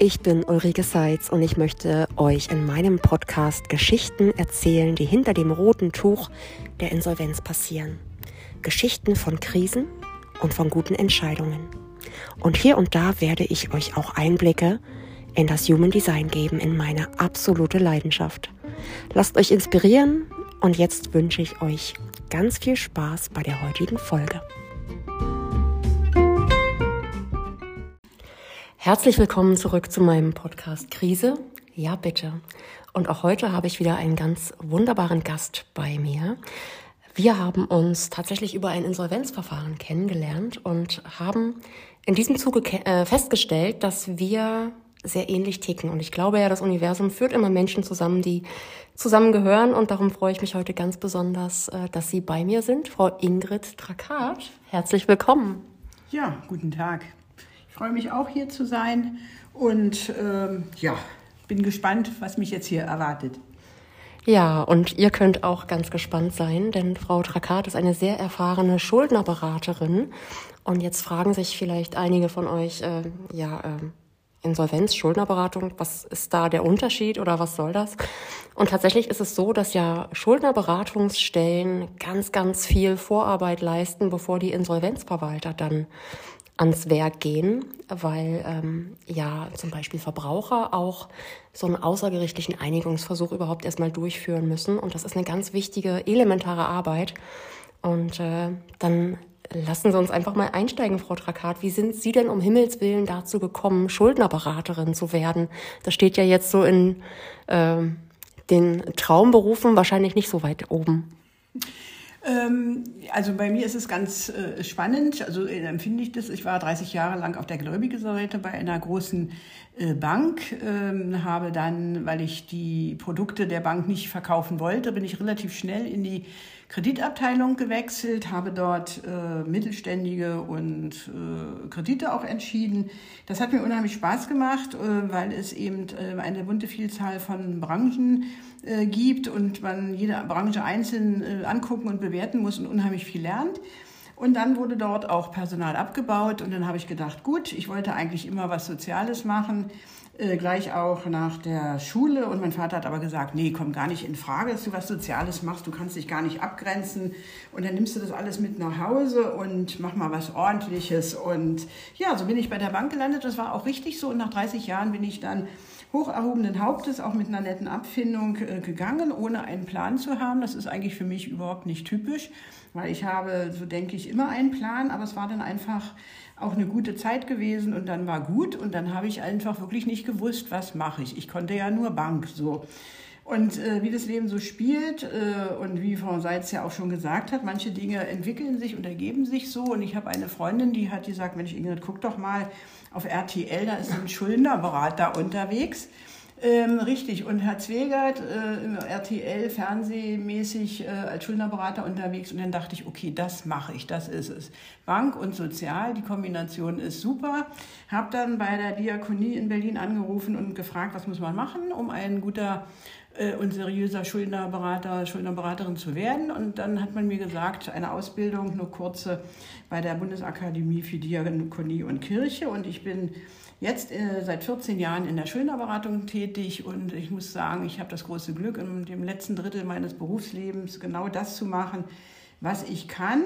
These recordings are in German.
Ich bin Ulrike Seitz und ich möchte euch in meinem Podcast Geschichten erzählen, die hinter dem roten Tuch der Insolvenz passieren. Geschichten von Krisen und von guten Entscheidungen. Und hier und da werde ich euch auch Einblicke in das Human Design geben, in meine absolute Leidenschaft. Lasst euch inspirieren und jetzt wünsche ich euch ganz viel Spaß bei der heutigen Folge. Herzlich willkommen zurück zu meinem Podcast Krise. Ja, bitte. Und auch heute habe ich wieder einen ganz wunderbaren Gast bei mir. Wir haben uns tatsächlich über ein Insolvenzverfahren kennengelernt und haben in diesem Zuge äh, festgestellt, dass wir sehr ähnlich ticken. Und ich glaube ja, das Universum führt immer Menschen zusammen, die zusammengehören. Und darum freue ich mich heute ganz besonders, äh, dass Sie bei mir sind. Frau Ingrid Trakat, herzlich willkommen. Ja, guten Tag freue mich auch hier zu sein und ähm, ja, bin gespannt, was mich jetzt hier erwartet. Ja, und ihr könnt auch ganz gespannt sein, denn Frau Trakat ist eine sehr erfahrene Schuldnerberaterin. Und jetzt fragen sich vielleicht einige von euch, äh, ja, äh, Insolvenz, Schuldnerberatung, was ist da der Unterschied oder was soll das? Und tatsächlich ist es so, dass ja Schuldnerberatungsstellen ganz, ganz viel Vorarbeit leisten, bevor die Insolvenzverwalter dann ans Werk gehen, weil ähm, ja zum Beispiel Verbraucher auch so einen außergerichtlichen Einigungsversuch überhaupt erstmal durchführen müssen. Und das ist eine ganz wichtige, elementare Arbeit. Und äh, dann lassen Sie uns einfach mal einsteigen, Frau Trakat. Wie sind Sie denn um Himmels Willen dazu gekommen, Schuldnerberaterin zu werden? Das steht ja jetzt so in äh, den Traumberufen wahrscheinlich nicht so weit oben. Ähm, also bei mir ist es ganz äh, spannend, also äh, empfinde ich das. Ich war 30 Jahre lang auf der Gläubigeseite bei einer großen äh, Bank, ähm, habe dann, weil ich die Produkte der Bank nicht verkaufen wollte, bin ich relativ schnell in die Kreditabteilung gewechselt, habe dort mittelständige und Kredite auch entschieden. Das hat mir unheimlich Spaß gemacht, weil es eben eine bunte Vielzahl von Branchen äh, gibt und man jede Branche einzeln äh, angucken und bewerten muss und unheimlich viel lernt. Und dann wurde dort auch Personal abgebaut und dann habe ich gedacht, gut, ich wollte eigentlich immer was Soziales machen äh, gleich auch nach der Schule. Und mein Vater hat aber gesagt, nee, komm gar nicht in Frage, dass du was Soziales machst. Du kannst dich gar nicht abgrenzen. Und dann nimmst du das alles mit nach Hause und mach mal was Ordentliches. Und ja, so bin ich bei der Bank gelandet. Das war auch richtig so. Und nach 30 Jahren bin ich dann hoch erhobenen Hauptes, auch mit einer netten Abfindung äh, gegangen, ohne einen Plan zu haben. Das ist eigentlich für mich überhaupt nicht typisch, weil ich habe, so denke ich, immer einen Plan, aber es war dann einfach auch eine gute Zeit gewesen und dann war gut und dann habe ich einfach wirklich nicht gewusst, was mache ich. Ich konnte ja nur Bank so. Und äh, wie das Leben so spielt äh, und wie Frau Seitz ja auch schon gesagt hat, manche Dinge entwickeln sich und ergeben sich so. Und ich habe eine Freundin, die hat gesagt, Mensch Ingrid, guck doch mal auf RTL, da ist ein Schuldnerberater unterwegs. Ähm, richtig, und Herr Zwegert, äh, RTL, fernsehmäßig äh, als Schuldnerberater unterwegs. Und dann dachte ich, okay, das mache ich, das ist es. Bank und Sozial, die Kombination ist super. Habe dann bei der Diakonie in Berlin angerufen und gefragt, was muss man machen, um ein guter äh, und seriöser Schuldnerberater, Schuldnerberaterin zu werden. Und dann hat man mir gesagt, eine Ausbildung, nur kurze, bei der Bundesakademie für Diakonie und Kirche. Und ich bin jetzt äh, seit 14 Jahren in der Schuldnerberatung tätig und ich muss sagen, ich habe das große Glück, in dem letzten Drittel meines Berufslebens genau das zu machen, was ich kann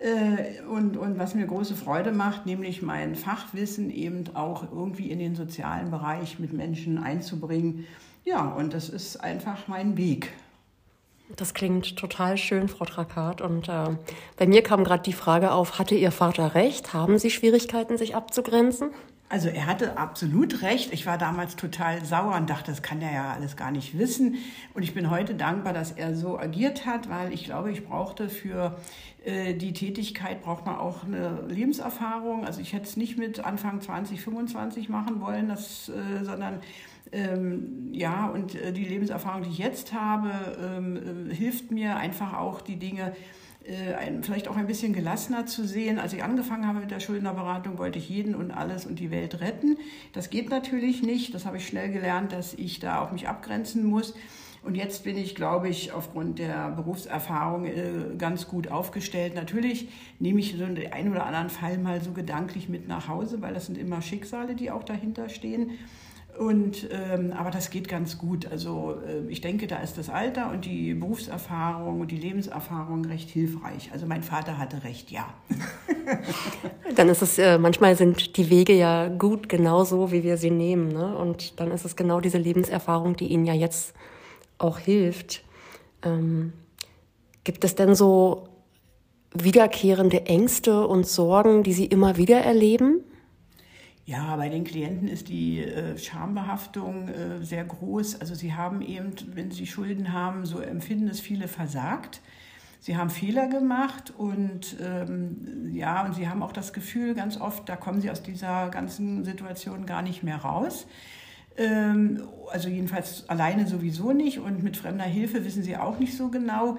äh, und, und was mir große Freude macht, nämlich mein Fachwissen eben auch irgendwie in den sozialen Bereich mit Menschen einzubringen. Ja, und das ist einfach mein Weg. Das klingt total schön, Frau Trakat. Und äh, bei mir kam gerade die Frage auf, hatte Ihr Vater recht? Haben Sie Schwierigkeiten, sich abzugrenzen? Also er hatte absolut recht. Ich war damals total sauer und dachte, das kann er ja alles gar nicht wissen. Und ich bin heute dankbar, dass er so agiert hat, weil ich glaube, ich brauchte für äh, die Tätigkeit braucht man auch eine Lebenserfahrung. Also ich hätte es nicht mit Anfang 20, 25 machen wollen, das, äh, sondern ähm, ja, und äh, die Lebenserfahrung, die ich jetzt habe, ähm, äh, hilft mir einfach auch die Dinge ein, vielleicht auch ein bisschen gelassener zu sehen. Als ich angefangen habe mit der Schuldnerberatung, wollte ich jeden und alles und die Welt retten. Das geht natürlich nicht. Das habe ich schnell gelernt, dass ich da auch mich abgrenzen muss. Und jetzt bin ich, glaube ich, aufgrund der Berufserfahrung äh, ganz gut aufgestellt. Natürlich nehme ich so einen oder anderen Fall mal so gedanklich mit nach Hause, weil das sind immer Schicksale, die auch dahinter stehen. Und, ähm, aber das geht ganz gut. Also äh, ich denke, da ist das Alter und die Berufserfahrung und die Lebenserfahrung recht hilfreich. Also mein Vater hatte recht, ja. dann ist es, äh, manchmal sind die Wege ja gut genauso, wie wir sie nehmen. Ne? Und dann ist es genau diese Lebenserfahrung, die Ihnen ja jetzt auch hilft. Ähm, gibt es denn so wiederkehrende Ängste und Sorgen, die Sie immer wieder erleben? Ja, bei den Klienten ist die äh, Schambehaftung äh, sehr groß. Also sie haben eben, wenn sie Schulden haben, so empfinden es viele versagt. Sie haben Fehler gemacht und ähm, ja, und sie haben auch das Gefühl, ganz oft, da kommen sie aus dieser ganzen Situation gar nicht mehr raus. Ähm, also jedenfalls alleine sowieso nicht und mit fremder Hilfe wissen sie auch nicht so genau.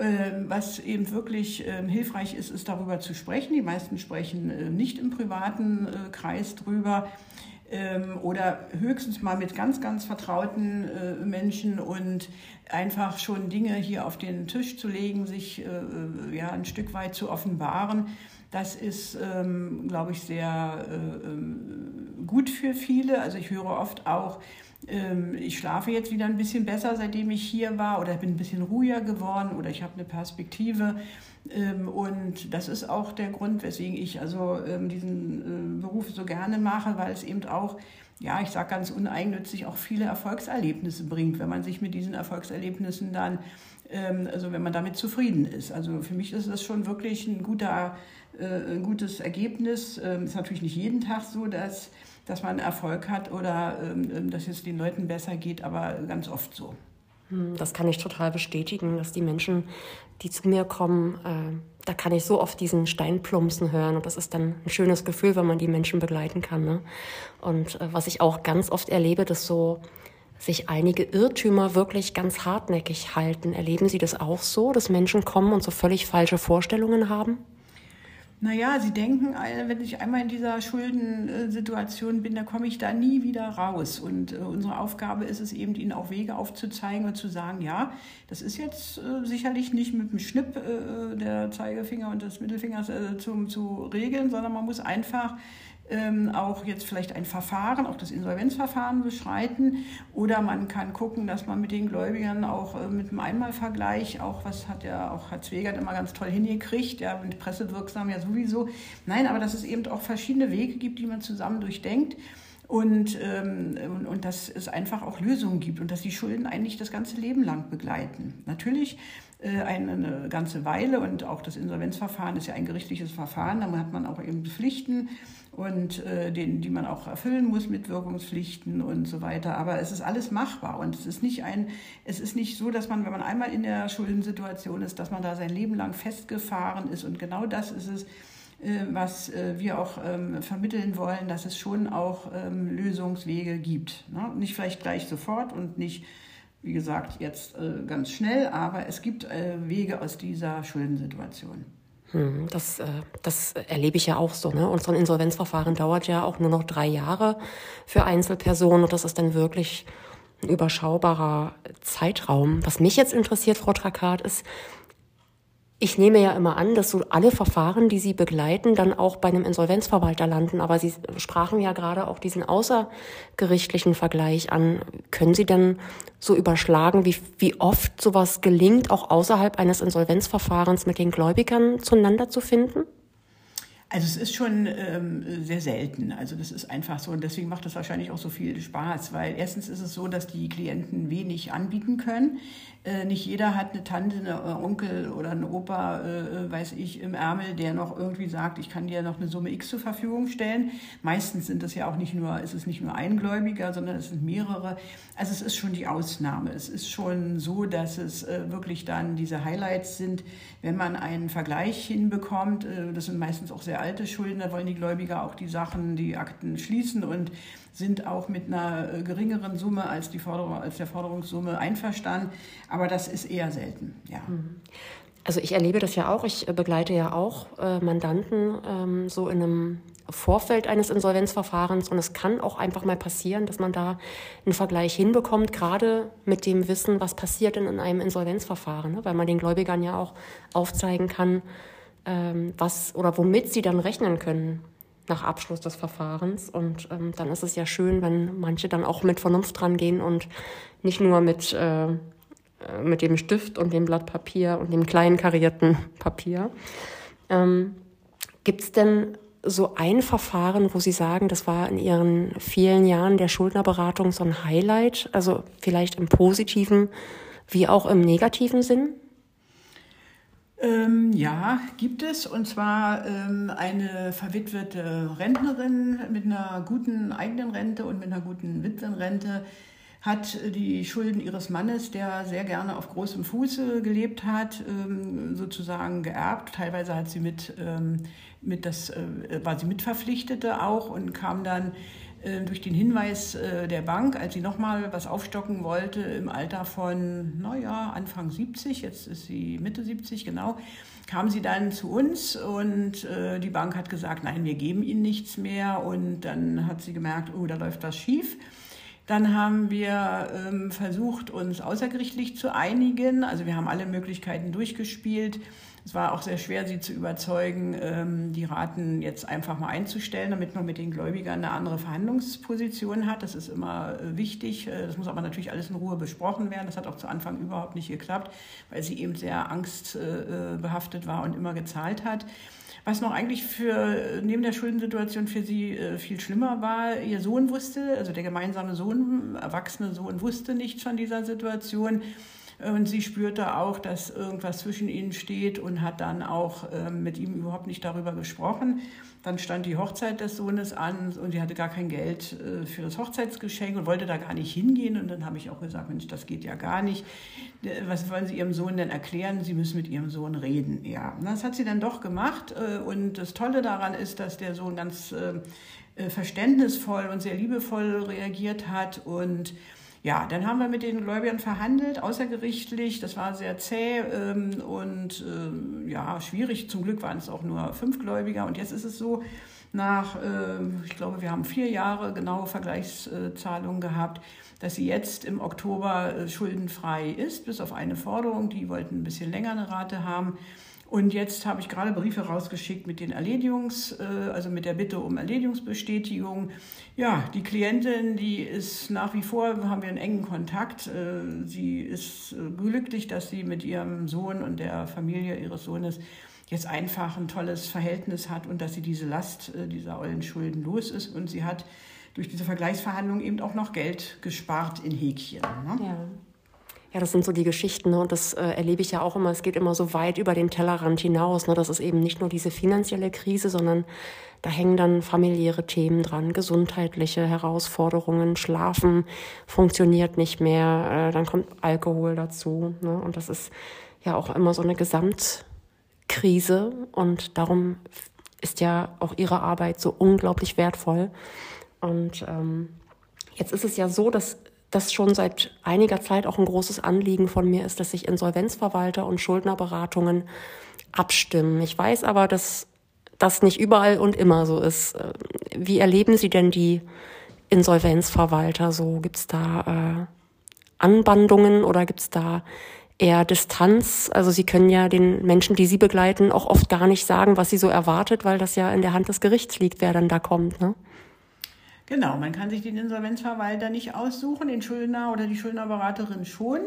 Ähm, was eben wirklich ähm, hilfreich ist, ist darüber zu sprechen. Die meisten sprechen äh, nicht im privaten äh, Kreis drüber ähm, oder höchstens mal mit ganz, ganz vertrauten äh, Menschen und einfach schon Dinge hier auf den Tisch zu legen, sich ja, ein Stück weit zu offenbaren. Das ist, glaube ich, sehr gut für viele. Also ich höre oft auch, ähm, ich schlafe jetzt wieder ein bisschen besser, seitdem ich hier war oder bin ein bisschen ruhiger geworden oder ich habe eine Perspektive. Ähm, und das ist auch der Grund, weswegen ich also ähm, diesen äh, Beruf so gerne mache, weil es eben auch, ja, ich sage ganz uneigennützig, auch viele Erfolgserlebnisse bringt, wenn man sich mit diesen Erfolgserlebnissen dann, also wenn man damit zufrieden ist. Also für mich ist das schon wirklich ein guter, äh, ein gutes Ergebnis. Ist natürlich nicht jeden Tag so, dass dass man Erfolg hat oder ähm, ähm, dass es den Leuten besser geht, aber ganz oft so. Hm, das kann ich total bestätigen, dass die Menschen, die zu mir kommen, äh, da kann ich so oft diesen Steinplumpsen hören und das ist dann ein schönes Gefühl, wenn man die Menschen begleiten kann. Ne? Und äh, was ich auch ganz oft erlebe, dass so sich einige Irrtümer wirklich ganz hartnäckig halten. Erleben Sie das auch so, dass Menschen kommen und so völlig falsche Vorstellungen haben? Naja, sie denken, wenn ich einmal in dieser Schuldensituation bin, dann komme ich da nie wieder raus. Und äh, unsere Aufgabe ist es eben, ihnen auch Wege aufzuzeigen und zu sagen, ja, das ist jetzt äh, sicherlich nicht mit dem Schnipp äh, der Zeigefinger und des Mittelfingers zum, zu regeln, sondern man muss einfach ähm, auch jetzt vielleicht ein Verfahren, auch das Insolvenzverfahren beschreiten. Oder man kann gucken, dass man mit den Gläubigern auch äh, mit einem Einmalvergleich, auch was hat ja auch Herr Zwegert immer ganz toll hingekriegt, ja, mit pressewirksam ja sowieso. Nein, aber dass es eben auch verschiedene Wege gibt, die man zusammen durchdenkt. Und, ähm, und, und dass es einfach auch Lösungen gibt und dass die Schulden eigentlich das ganze Leben lang begleiten. Natürlich äh, eine, eine ganze Weile und auch das Insolvenzverfahren ist ja ein gerichtliches Verfahren, da hat man auch eben Pflichten und äh, den, die man auch erfüllen muss mit Wirkungspflichten und so weiter. Aber es ist alles machbar und es ist nicht ein, es ist nicht so, dass man, wenn man einmal in der Schuldensituation ist, dass man da sein Leben lang festgefahren ist. Und genau das ist es, was äh, wir auch ähm, vermitteln wollen, dass es schon auch ähm, Lösungswege gibt. Ne? Nicht vielleicht gleich sofort und nicht, wie gesagt, jetzt äh, ganz schnell, aber es gibt äh, Wege aus dieser Schuldensituation. Hm, das, äh, das erlebe ich ja auch so. Ne? Und so ein Insolvenzverfahren dauert ja auch nur noch drei Jahre für Einzelpersonen und das ist dann wirklich ein überschaubarer Zeitraum. Was mich jetzt interessiert, Frau Trakat, ist, ich nehme ja immer an, dass so alle Verfahren, die Sie begleiten, dann auch bei einem Insolvenzverwalter landen. Aber Sie sprachen ja gerade auch diesen außergerichtlichen Vergleich an. Können Sie denn so überschlagen, wie, wie oft sowas gelingt, auch außerhalb eines Insolvenzverfahrens mit den Gläubigern zueinander zu finden? Also es ist schon ähm, sehr selten. Also das ist einfach so und deswegen macht das wahrscheinlich auch so viel Spaß, weil erstens ist es so, dass die Klienten wenig anbieten können. Äh, nicht jeder hat eine Tante, eine äh, Onkel oder einen Opa, äh, weiß ich, im Ärmel, der noch irgendwie sagt, ich kann dir noch eine Summe X zur Verfügung stellen. Meistens sind es ja auch nicht nur, ist es nicht nur ein Gläubiger, sondern es sind mehrere. Also es ist schon die Ausnahme. Es ist schon so, dass es wirklich dann diese Highlights sind, wenn man einen Vergleich hinbekommt. das sind meistens auch sehr alte Schulden, da wollen die Gläubiger auch die Sachen, die Akten schließen und sind auch mit einer äh, geringeren Summe als, die Forderung, als der Forderungssumme einverstanden. Aber das ist eher selten, ja. Mhm. Also ich erlebe das ja auch. Ich äh, begleite ja auch äh, Mandanten ähm, so in einem Vorfeld eines Insolvenzverfahrens und es kann auch einfach mal passieren, dass man da einen Vergleich hinbekommt, gerade mit dem Wissen, was passiert denn in einem Insolvenzverfahren, ne? weil man den Gläubigern ja auch aufzeigen kann, ähm, was oder womit sie dann rechnen können nach Abschluss des Verfahrens. Und ähm, dann ist es ja schön, wenn manche dann auch mit Vernunft dran gehen und nicht nur mit, äh, mit dem Stift und dem Blatt Papier und dem kleinen karierten Papier. Ähm, Gibt es denn so ein Verfahren, wo Sie sagen, das war in Ihren vielen Jahren der Schuldnerberatung so ein Highlight, also vielleicht im positiven wie auch im negativen Sinn? Ähm, ja, gibt es. Und zwar ähm, eine verwitwete Rentnerin mit einer guten eigenen Rente und mit einer guten Witwenrente hat die Schulden ihres Mannes, der sehr gerne auf großem Fuße gelebt hat, ähm, sozusagen geerbt. Teilweise hat sie mit, ähm, mit das, äh, war sie Mitverpflichtete auch und kam dann durch den Hinweis äh, der Bank, als sie nochmal was aufstocken wollte, im Alter von, naja, Anfang 70, jetzt ist sie Mitte 70, genau, kam sie dann zu uns und äh, die Bank hat gesagt, nein, wir geben ihnen nichts mehr. Und dann hat sie gemerkt, oh, da läuft was schief. Dann haben wir ähm, versucht, uns außergerichtlich zu einigen. Also wir haben alle Möglichkeiten durchgespielt. Es war auch sehr schwer, sie zu überzeugen, ähm, die Raten jetzt einfach mal einzustellen, damit man mit den Gläubigern eine andere Verhandlungsposition hat. Das ist immer äh, wichtig. Äh, das muss aber natürlich alles in Ruhe besprochen werden. Das hat auch zu Anfang überhaupt nicht geklappt, weil sie eben sehr angstbehaftet war und immer gezahlt hat. Was noch eigentlich für neben der Schuldensituation für sie äh, viel schlimmer war, ihr Sohn wusste, also der gemeinsame Sohn, erwachsene Sohn wusste nichts von dieser Situation. Und sie spürte auch, dass irgendwas zwischen ihnen steht und hat dann auch ähm, mit ihm überhaupt nicht darüber gesprochen. Dann stand die Hochzeit des Sohnes an und sie hatte gar kein Geld äh, für das Hochzeitsgeschenk und wollte da gar nicht hingehen. Und dann habe ich auch gesagt, Mensch, das geht ja gar nicht. Was wollen Sie Ihrem Sohn denn erklären? Sie müssen mit Ihrem Sohn reden. Ja, das hat sie dann doch gemacht. Äh, und das Tolle daran ist, dass der Sohn ganz äh, verständnisvoll und sehr liebevoll reagiert hat und ja, dann haben wir mit den Gläubigern verhandelt, außergerichtlich. Das war sehr zäh ähm, und äh, ja, schwierig. Zum Glück waren es auch nur fünf Gläubiger. Und jetzt ist es so, nach, äh, ich glaube, wir haben vier Jahre genaue Vergleichszahlungen gehabt, dass sie jetzt im Oktober äh, schuldenfrei ist, bis auf eine Forderung. Die wollten ein bisschen länger eine Rate haben. Und jetzt habe ich gerade Briefe rausgeschickt mit den Erledigungs, äh, also mit der Bitte um Erledigungsbestätigung. Ja, die Klientin, die ist nach wie vor, haben wir einen engen Kontakt. Äh, sie ist äh, glücklich, dass sie mit ihrem Sohn und der Familie ihres Sohnes jetzt einfach ein tolles Verhältnis hat und dass sie diese Last dieser ollen Schulden los ist. Und sie hat durch diese Vergleichsverhandlungen eben auch noch Geld gespart in Häkchen. Ne? Ja. Ja, das sind so die Geschichten ne? und das äh, erlebe ich ja auch immer. Es geht immer so weit über den Tellerrand hinaus. Ne? Das ist eben nicht nur diese finanzielle Krise, sondern da hängen dann familiäre Themen dran, gesundheitliche Herausforderungen, Schlafen funktioniert nicht mehr, äh, dann kommt Alkohol dazu. Ne? Und das ist ja auch immer so eine Gesamtkrise und darum ist ja auch ihre Arbeit so unglaublich wertvoll. Und ähm, jetzt ist es ja so, dass das schon seit einiger Zeit auch ein großes Anliegen von mir ist, dass sich Insolvenzverwalter und Schuldnerberatungen abstimmen. Ich weiß aber, dass das nicht überall und immer so ist. Äh, wie erleben Sie denn die Insolvenzverwalter so? Gibt es da äh, Anbandungen oder gibt es da eher Distanz? Also Sie können ja den Menschen, die Sie begleiten, auch oft gar nicht sagen, was sie so erwartet, weil das ja in der Hand des Gerichts liegt, wer dann da kommt. Ne? Genau, man kann sich den Insolvenzverwalter nicht aussuchen, den Schuldner oder die Schuldnerberaterin schon.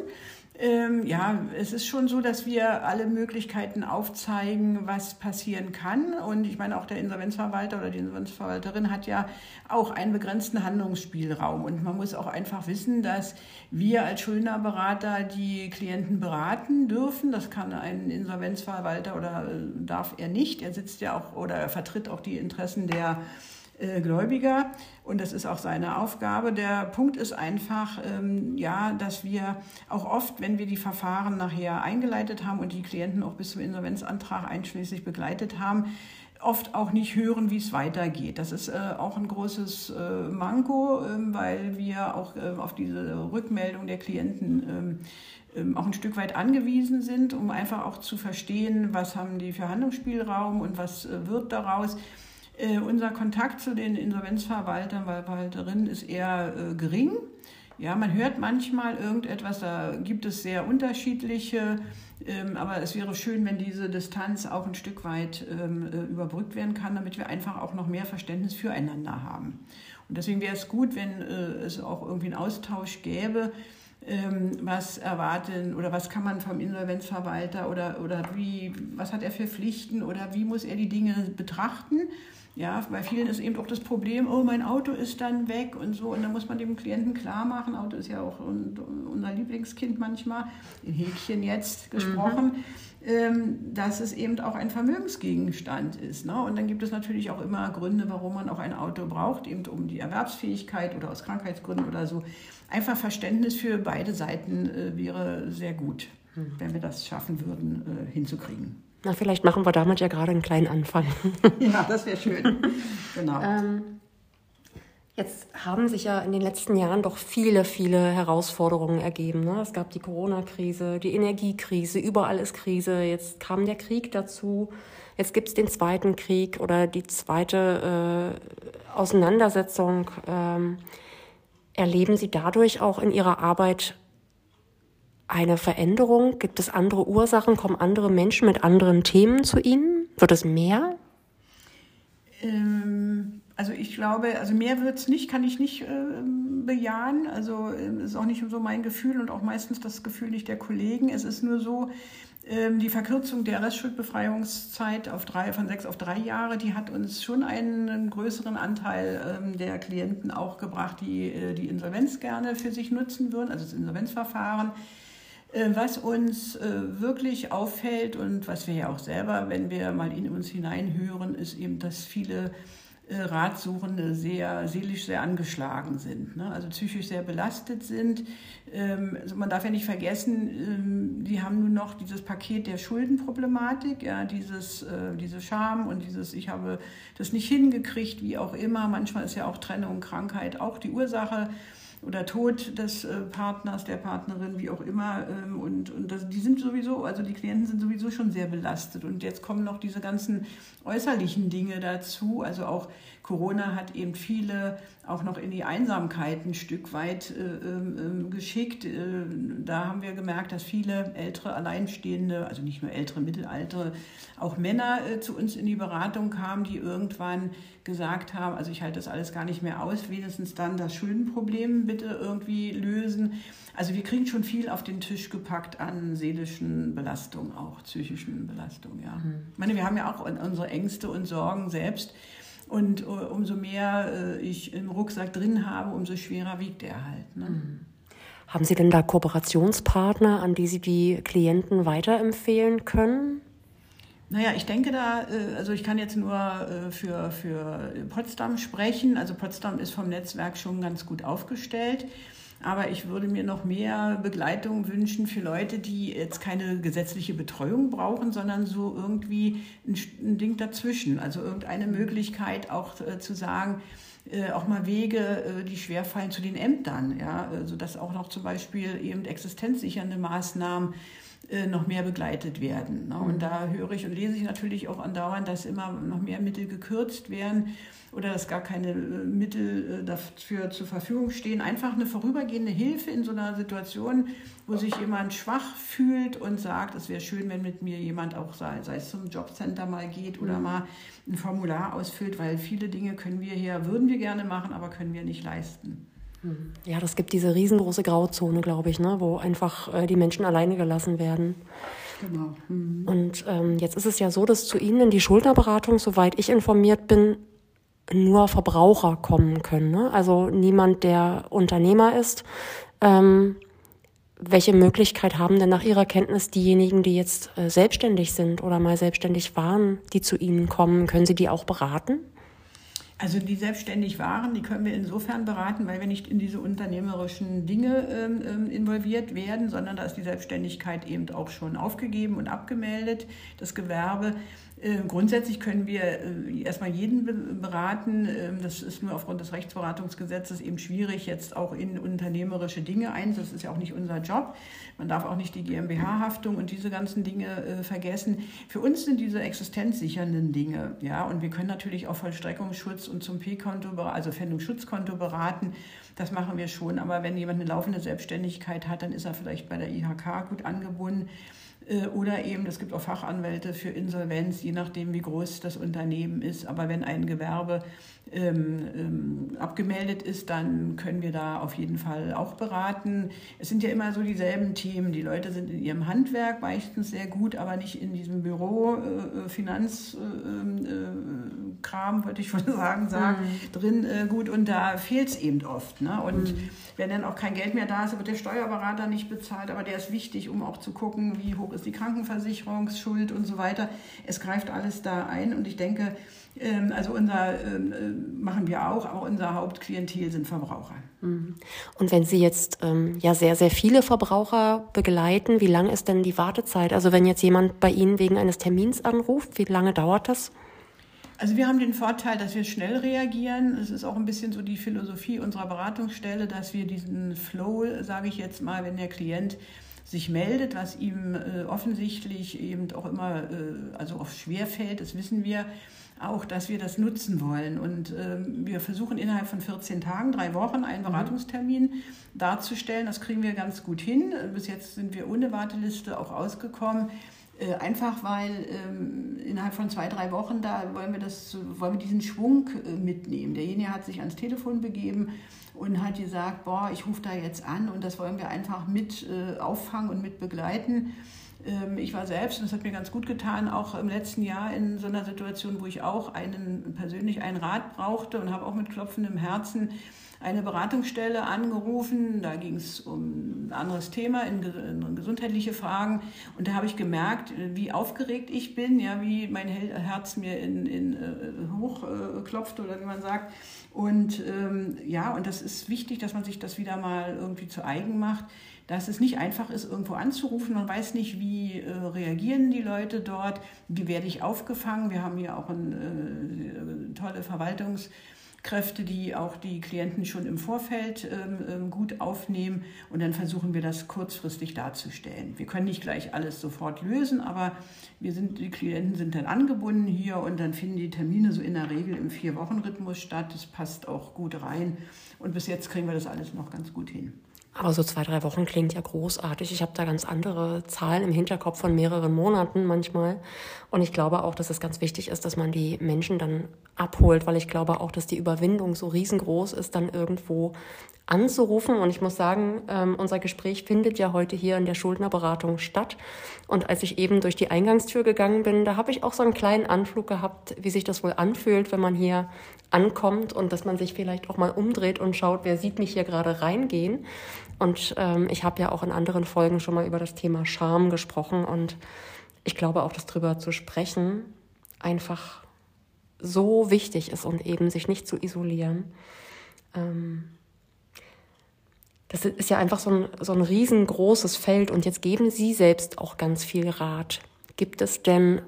Ähm, ja, es ist schon so, dass wir alle Möglichkeiten aufzeigen, was passieren kann. Und ich meine, auch der Insolvenzverwalter oder die Insolvenzverwalterin hat ja auch einen begrenzten Handlungsspielraum. Und man muss auch einfach wissen, dass wir als Schuldnerberater die Klienten beraten dürfen. Das kann ein Insolvenzverwalter oder darf er nicht. Er sitzt ja auch oder er vertritt auch die Interessen der äh, Gläubiger und das ist auch seine Aufgabe. Der Punkt ist einfach, ähm, ja, dass wir auch oft, wenn wir die Verfahren nachher eingeleitet haben und die Klienten auch bis zum Insolvenzantrag einschließlich begleitet haben, oft auch nicht hören, wie es weitergeht. Das ist äh, auch ein großes äh, Manko, äh, weil wir auch äh, auf diese Rückmeldung der Klienten ähm, ähm, auch ein Stück weit angewiesen sind, um einfach auch zu verstehen, was haben die für Handlungsspielraum und was äh, wird daraus. Äh, unser Kontakt zu den Insolvenzverwaltern, Verwalterinnen ist eher äh, gering. Ja, man hört manchmal irgendetwas, da gibt es sehr unterschiedliche Ähm, aber es wäre schön, wenn diese Distanz auch ein Stück weit ähm, äh, überbrückt werden kann, damit wir einfach auch noch mehr Verständnis füreinander haben. Und deswegen wäre es gut, wenn äh, es auch irgendwie einen Austausch gäbe, was erwarten oder was kann man vom Insolvenzverwalter oder, oder wie, was hat er für Pflichten oder wie muss er die Dinge betrachten. Ja, bei vielen ist eben auch das Problem, oh, mein Auto ist dann weg und so. Und dann muss man dem Klienten klar machen, Auto ist ja auch unser Lieblingskind manchmal, in Häkchen jetzt gesprochen, mhm. Ähm, dass es eben auch ein Vermögensgegenstand ist. Ne? Und dann gibt es natürlich auch immer Gründe, warum man auch ein Auto braucht, eben um die Erwerbsfähigkeit oder aus Krankheitsgründen oder so. Einfach Verständnis für beide Seiten äh, wäre sehr gut, mhm. wenn wir das schaffen würden, äh, hinzukriegen. Na, vielleicht machen wir damit ja gerade einen kleinen Anfang. ja, das wäre schön. genau. Ähm, jetzt haben sich ja in den letzten Jahren doch viele, viele Herausforderungen ergeben. Ne? Es gab die Corona-Krise, die Energiekrise, überall ist Krise. Jetzt kam der Krieg dazu. Jetzt gibt es den zweiten Krieg oder die zweite äh, Auseinandersetzung. Ähm, erleben Sie dadurch auch in Ihrer Arbeit eine Veränderung? Gibt es andere Ursachen? Kommen andere Menschen mit anderen Themen zu Ihnen? Wird es mehr? Ähm, also ich glaube, also mehr wird es nicht, kann ich nicht äh, bejahen. Also äh, ist auch nicht so mein Gefühl und auch meistens das Gefühl nicht der Kollegen. Es ist nur so, ähm, die Verkürzung der Restschuldbefreiungszeit auf drei, von sechs auf drei Jahre, die hat uns schon einen größeren Anteil ähm, der Klienten auch gebracht, die äh, die Insolvenz gerne für sich nutzen würden, also das Insolvenzverfahren. Äh, was uns äh, wirklich auffällt und was wir ja auch selber, wenn wir mal in uns hineinhören, ist eben, dass viele Ratsuchende sehr seelisch sehr angeschlagen sind, ne? also psychisch sehr belastet sind. Ähm, also man darf ja nicht vergessen, ähm, die haben nur noch dieses Paket der Schuldenproblematik, ja, dieses, diese Scham und dieses Ich habe das nicht hingekriegt, wie auch immer. Manchmal ist ja auch Trennung, Krankheit auch die Ursache oder Tod des äh, Partners, der Partnerin, wie auch immer. Ähm, und und das, die sind sowieso, also die Klienten sind sowieso schon sehr belastet. Und jetzt kommen noch diese ganzen äußerlichen Dinge dazu. Also auch Corona hat eben viele auch noch in die Einsamkeit ein Stück weit äh, äh, geschickt. Äh, da haben wir gemerkt, dass viele ältere Alleinstehende, also nicht nur ältere, mittelaltere, auch Männer äh, zu uns in die Beratung kamen, die irgendwann gesagt haben, also ich halte das alles gar nicht mehr aus, wenigstens dann das Schuldenproblem bitte irgendwie lösen. Also wir kriegen schon viel auf den Tisch gepackt an seelischen Belastungen, auch psychischen Belastungen. Ja. Mhm. Ich meine, wir haben ja auch unsere Ängste und Sorgen selbst. Und äh, umso mehr äh, ich im Rucksack drin habe, umso schwerer wiegt er halt. Ne? Mhm. Haben Sie denn da Kooperationspartner, an die Sie die Klienten weiterempfehlen können? Naja, ich denke da, äh, also ich kann jetzt nur für, für Potsdam sprechen. Also Potsdam ist vom Netzwerk schon ganz gut aufgestellt. Aber ich würde mir noch mehr Begleitung wünschen für Leute, die jetzt keine gesetzliche Betreuung brauchen, sondern so irgendwie ein, ein Ding dazwischen. Also irgendeine Möglichkeit auch äh, zu sagen, äh, auch mal Wege, äh, die schwerfallen zu den Ämtern, ja, sodass also auch noch zum Beispiel eben existenzsichernde Maßnahmen noch mehr begleitet werden. Ne? Und da höre ich und lese ich natürlich auch andauernd, dass immer noch mehr Mittel gekürzt werden oder dass gar keine äh, Mittel äh, dafür zur Verfügung stehen. Einfach eine vorübergehende Hilfe in so einer Situation, wo sich jemand schwach fühlt und sagt, es wäre schön, wenn mit mir jemand auch sei, sei es zum Jobcenter mal geht oder mhm. mal ein Formular ausfüllt, weil viele Dinge können wir hier, würden wir gerne machen, aber können wir nicht leisten. Mhm. Ja, das gibt diese riesengroße Grauzone, glaube ich, ne, wo einfach äh, die Menschen alleine gelassen werden. Genau. Mhm. Und ähm, jetzt ist es ja so, dass zu Ihnen in die Schuldnerberatung, soweit ich informiert bin, nur Verbraucher kommen können. Ne? Also niemand, der Unternehmer ist. Ähm, welche Möglichkeit haben denn nach Ihrer Kenntnis diejenigen, die jetzt äh, selbstständig sind oder mal selbstständig waren, die zu Ihnen kommen? Können Sie die auch beraten? Also die selbstständig waren, die können wir insofern beraten, weil wir nicht in diese unternehmerischen Dinge ähm, ähm, involviert werden, sondern da ist die Selbstständigkeit eben auch schon aufgegeben und abgemeldet, das Gewerbe. Äh, grundsätzlich können wir äh, erstmal jeden beraten. Ähm, das ist nur aufgrund des Rechtsberatungsgesetzes eben schwierig, jetzt auch in unternehmerische Dinge ein. Das ist ja auch nicht unser Job. Man darf auch nicht die GmbH-Haftung und diese ganzen Dinge äh, vergessen. Für uns sind diese existenzsichernden Dinge. Ja, und wir können natürlich auch Vollstreckungsschutz und zum P-Konto, also Pfändungsschutzkonto beraten. Das machen wir schon. Aber wenn jemand eine laufende Selbstständigkeit hat, dann ist er vielleicht bei der IHK gut angebunden. Äh, oder eben, es gibt auch Fachanwälte für Insolvenz, je nachdem, wie groß das Unternehmen ist. Aber wenn ein Gewerbe ähm, ähm, abgemeldet ist, dann können wir da auf jeden Fall auch beraten. Es sind ja immer so dieselben Themen. Die Leute sind in ihrem Handwerk meistens sehr gut, aber nicht in diesem Büro, äh, Finanzkram, äh, äh, würde ich schon sagen, sagen mhm. drin äh, gut. Und da fehlt es eben oft. Ne? Und mhm. wenn dann auch kein Geld mehr da ist, wird der Steuerberater nicht bezahlt. Aber der ist wichtig, um auch zu gucken, wie hoch ist die Krankenversicherungsschuld und so weiter. Es greift alles da ein. Und ich denke, ähm, also unser ähm, äh, machen wir auch, aber unser Hauptklientel sind Verbraucher. Mhm. Und wenn Sie jetzt ähm, ja sehr, sehr viele Verbraucher begleiten, wie lang ist denn die Wartezeit? Also wenn jetzt jemand bei Ihnen wegen eines Termins anruft, wie lange dauert das? Also wir haben den Vorteil, dass wir schnell reagieren. Es ist auch ein bisschen so die Philosophie unserer Beratungsstelle, dass wir diesen Flow, sage ich jetzt mal, wenn der Klient sich meldet, was ihm äh, offensichtlich eben auch immer äh, also auch schwer fällt, das wissen wir, auch, dass wir das nutzen wollen. Und äh, wir versuchen innerhalb von 14 Tagen, drei Wochen, einen mhm. Beratungstermin darzustellen. Das kriegen wir ganz gut hin. Bis jetzt sind wir ohne Warteliste auch ausgekommen. Äh, einfach weil ähm, innerhalb von zwei, drei Wochen, da wollen wir, das, wollen wir diesen Schwung äh, mitnehmen. Derjenige hat sich ans Telefon begeben und hat gesagt, boah, ich rufe da jetzt an und das wollen wir einfach mit äh, auffangen und mit begleiten. Ähm, ich war selbst, und das hat mir ganz gut getan, auch im letzten Jahr in so einer Situation, wo ich auch einen, persönlich einen Rat brauchte und habe auch mit klopfendem Herzen eine Beratungsstelle angerufen. Da ging es um ein anderes Thema, in, in, gesundheitliche Fragen. Und da habe ich gemerkt, wie aufgeregt ich bin, ja, wie mein Herz mir in, in, äh, hochklopft äh, oder wie man sagt. Und ähm, ja, und das ist wichtig, dass man sich das wieder mal irgendwie zu eigen macht dass es nicht einfach ist, irgendwo anzurufen. Man weiß nicht, wie äh, reagieren die Leute dort, wie werde ich aufgefangen. Wir haben hier auch eine äh, tolle Verwaltungskräfte, die auch die Klienten schon im Vorfeld ähm, ähm, gut aufnehmen und dann versuchen wir das kurzfristig darzustellen. Wir können nicht gleich alles sofort lösen, aber wir sind, die Klienten sind dann angebunden hier und dann finden die Termine so in der Regel im Vier-Wochen-Rhythmus statt. Das passt auch gut rein und bis jetzt kriegen wir das alles noch ganz gut hin. Aber so zwei, drei Wochen klingt ja großartig. Ich habe da ganz andere Zahlen im Hinterkopf von mehreren Monaten manchmal. Und ich glaube auch, dass es ganz wichtig ist, dass man die Menschen dann abholt, weil ich glaube auch, dass die Überwindung so riesengroß ist, dann irgendwo anzurufen. Und ich muss sagen, ähm, unser Gespräch findet ja heute hier in der Schuldnerberatung statt. Und als ich eben durch die Eingangstür gegangen bin, da habe ich auch so einen kleinen Anflug gehabt, wie sich das wohl anfühlt, wenn man hier ankommt und dass man sich vielleicht auch mal umdreht und schaut, wer sieht mich hier gerade reingehen. Und ähm, ich habe ja auch in anderen Folgen schon mal über das Thema Scham gesprochen. Und ich glaube auch, dass darüber zu sprechen einfach so wichtig ist und eben sich nicht zu isolieren. Ähm, das ist ja einfach so ein, so ein riesengroßes Feld und jetzt geben Sie selbst auch ganz viel Rat. Gibt es denn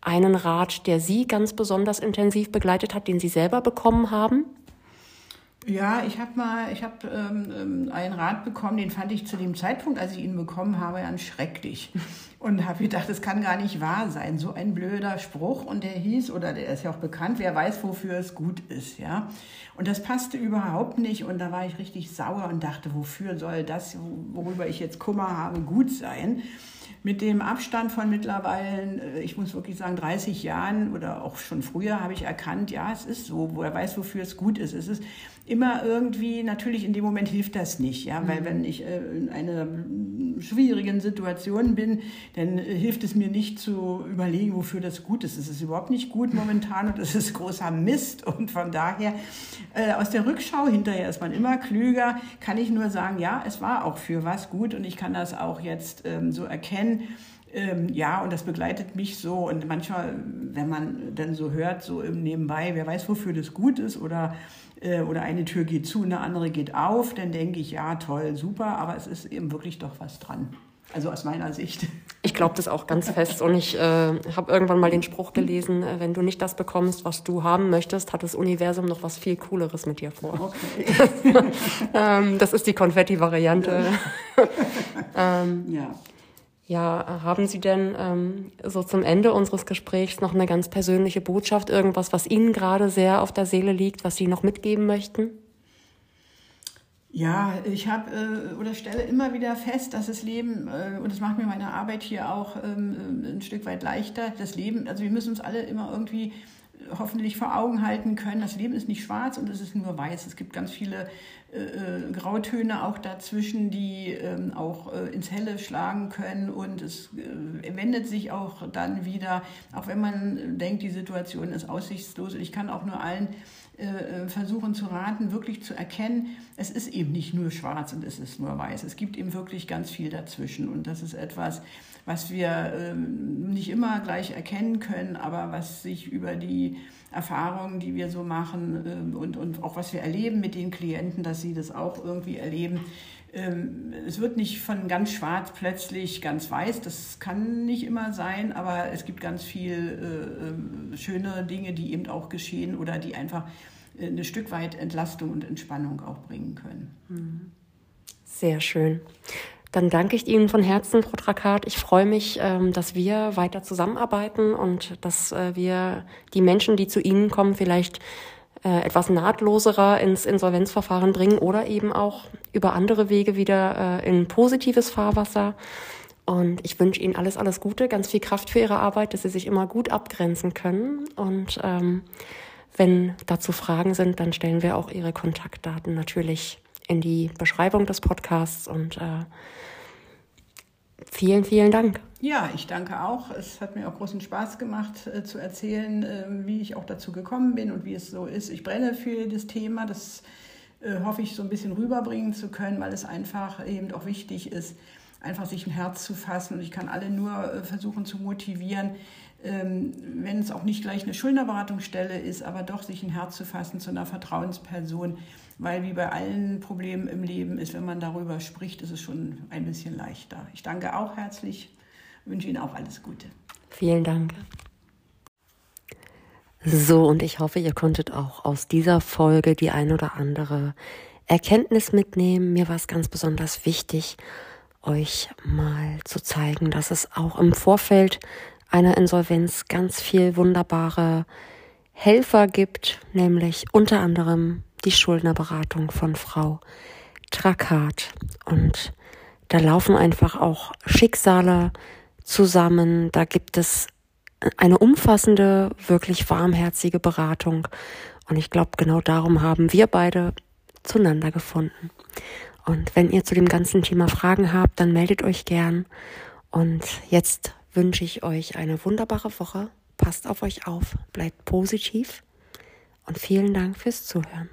einen Rat, der Sie ganz besonders intensiv begleitet hat, den Sie selber bekommen haben? Ja, ich habe mal, ich habe ähm, ähm, einen Rat bekommen, den fand ich zu dem Zeitpunkt, als ich ihn bekommen habe, ganz schrecklich. Und habe gedacht, das kann gar nicht wahr sein. So ein blöder Spruch. Und der hieß, oder der ist ja auch bekannt, wer weiß, wofür es gut ist, ja. Und das passte überhaupt nicht. Und da war ich richtig sauer und dachte, wofür soll das, worüber ich jetzt Kummer habe, gut sein? mit dem Abstand von mittlerweile, äh, ich muss wirklich sagen, 30 Jahren oder auch schon früher habe ich erkannt, ja, es ist so, wo er weiß, wofür es gut ist. Es ist immer irgendwie, natürlich in dem Moment hilft das nicht, ja, weil mhm. wenn ich äh, in einer schwierigen Situation bin, dann äh, hilft es mir nicht zu überlegen, wofür das gut ist. Es ist überhaupt nicht gut momentan und es ist großer Mist und von daher äh, aus der Rückschau, hinterher ist man immer klüger, kann ich nur sagen, ja, es war auch für was gut und ich kann das auch jetzt ähm, so erkennen. Ähm, ja, und das begleitet mich so. Und manchmal, wenn man dann so hört, so im Nebenbei, wer weiß, wofür das gut ist oder äh, oder eine Tür geht zu, eine andere geht auf, dann denke ich, ja, toll, super, aber es ist eben wirklich doch was dran. Also aus meiner Sicht. Ich glaube das auch ganz fest. Und ich äh, habe irgendwann mal den Spruch gelesen, äh, wenn du nicht das bekommst, was du haben möchtest, hat das Universum noch was viel Cooleres mit dir vor. Okay. ähm, das ist die Konfetti-Variante. ähm, ja. Ja, haben Sie denn ähm, so zum Ende unseres Gesprächs noch eine ganz persönliche Botschaft, irgendwas, was Ihnen gerade sehr auf der Seele liegt, was Sie noch mitgeben möchten? Ja, ich habe äh, oder stelle immer wieder fest, dass das Leben, äh, und das macht mir meine Arbeit hier auch ähm, ein Stück weit leichter, das Leben, also wir müssen uns alle immer irgendwie hoffentlich vor Augen halten können, das Leben ist nicht schwarz und es ist nur weiß. Es gibt ganz viele äh, äh Grautöne auch dazwischen, die ähm, auch äh, ins Helle schlagen können und es äh, wendet sich auch dann wieder, auch wenn man denkt, die Situation ist aussichtslos. Ich kann auch nur allen versuchen zu raten, wirklich zu erkennen, es ist eben nicht nur schwarz und es ist nur weiß. Es gibt eben wirklich ganz viel dazwischen. Und das ist etwas, was wir ähm, nicht immer gleich erkennen können, aber was sich über die Erfahrungen, die wir so machen ähm, und, und auch was wir erleben mit den Klienten, dass sie das auch irgendwie erleben, es wird nicht von ganz schwarz plötzlich ganz weiß, das kann nicht immer sein, aber es gibt ganz viel äh, schöne Dinge, die eben auch geschehen oder die einfach äh, ein Stück weit Entlastung und Entspannung auch bringen können. Mhm. Sehr schön. Dann danke ich Ihnen von Herzen, Frau Trakat. Ich freue mich, ähm, dass wir weiter zusammenarbeiten und dass äh, wir die Menschen, die zu Ihnen kommen, vielleicht äh, etwas nahtloserer ins Insolvenzverfahren bringen oder eben auch über andere Wege wieder äh, in positives Fahrwasser. Und ich wünsche Ihnen alles, alles Gute, ganz viel Kraft für Ihre Arbeit, dass Sie sich immer gut abgrenzen können. Und ähm, wenn dazu Fragen sind, dann stellen wir auch Ihre Kontaktdaten natürlich in die Beschreibung des Podcasts. Und äh, vielen, vielen Dank. Ja, ich danke auch. Es hat mir auch großen Spaß gemacht äh, zu erzählen, äh, wie ich auch dazu gekommen bin und wie es so ist. Ich brenne für das Thema. Das äh, hoffe ich so ein bisschen rüberbringen zu können, weil es einfach eben auch wichtig ist, einfach sich ein Herz zu fassen. Und ich kann alle nur äh, versuchen zu motivieren, ähm, wenn es auch nicht gleich eine Schuldnerberatungsstelle ist, aber doch sich ein Herz zu fassen zu einer Vertrauensperson, weil wie bei allen Problemen im Leben ist, wenn man darüber spricht, ist es schon ein bisschen leichter. Ich danke auch herzlich wünsche Ihnen auch alles Gute. Vielen Dank. So, und ich hoffe, ihr konntet auch aus dieser Folge die ein oder andere Erkenntnis mitnehmen. Mir war es ganz besonders wichtig, euch mal zu zeigen, dass es auch im Vorfeld einer Insolvenz ganz viel wunderbare Helfer gibt, nämlich unter anderem die Schuldnerberatung von Frau Trakat. Und da laufen einfach auch Schicksale zusammen. Da gibt es eine umfassende, wirklich warmherzige Beratung. Und ich glaube, genau darum haben wir beide zueinander gefunden. Und wenn ihr zu dem ganzen Thema Fragen habt, dann meldet euch gern. Und jetzt wünsche ich euch eine wunderbare Woche. Passt auf euch auf, bleibt positiv und vielen Dank fürs Zuhören.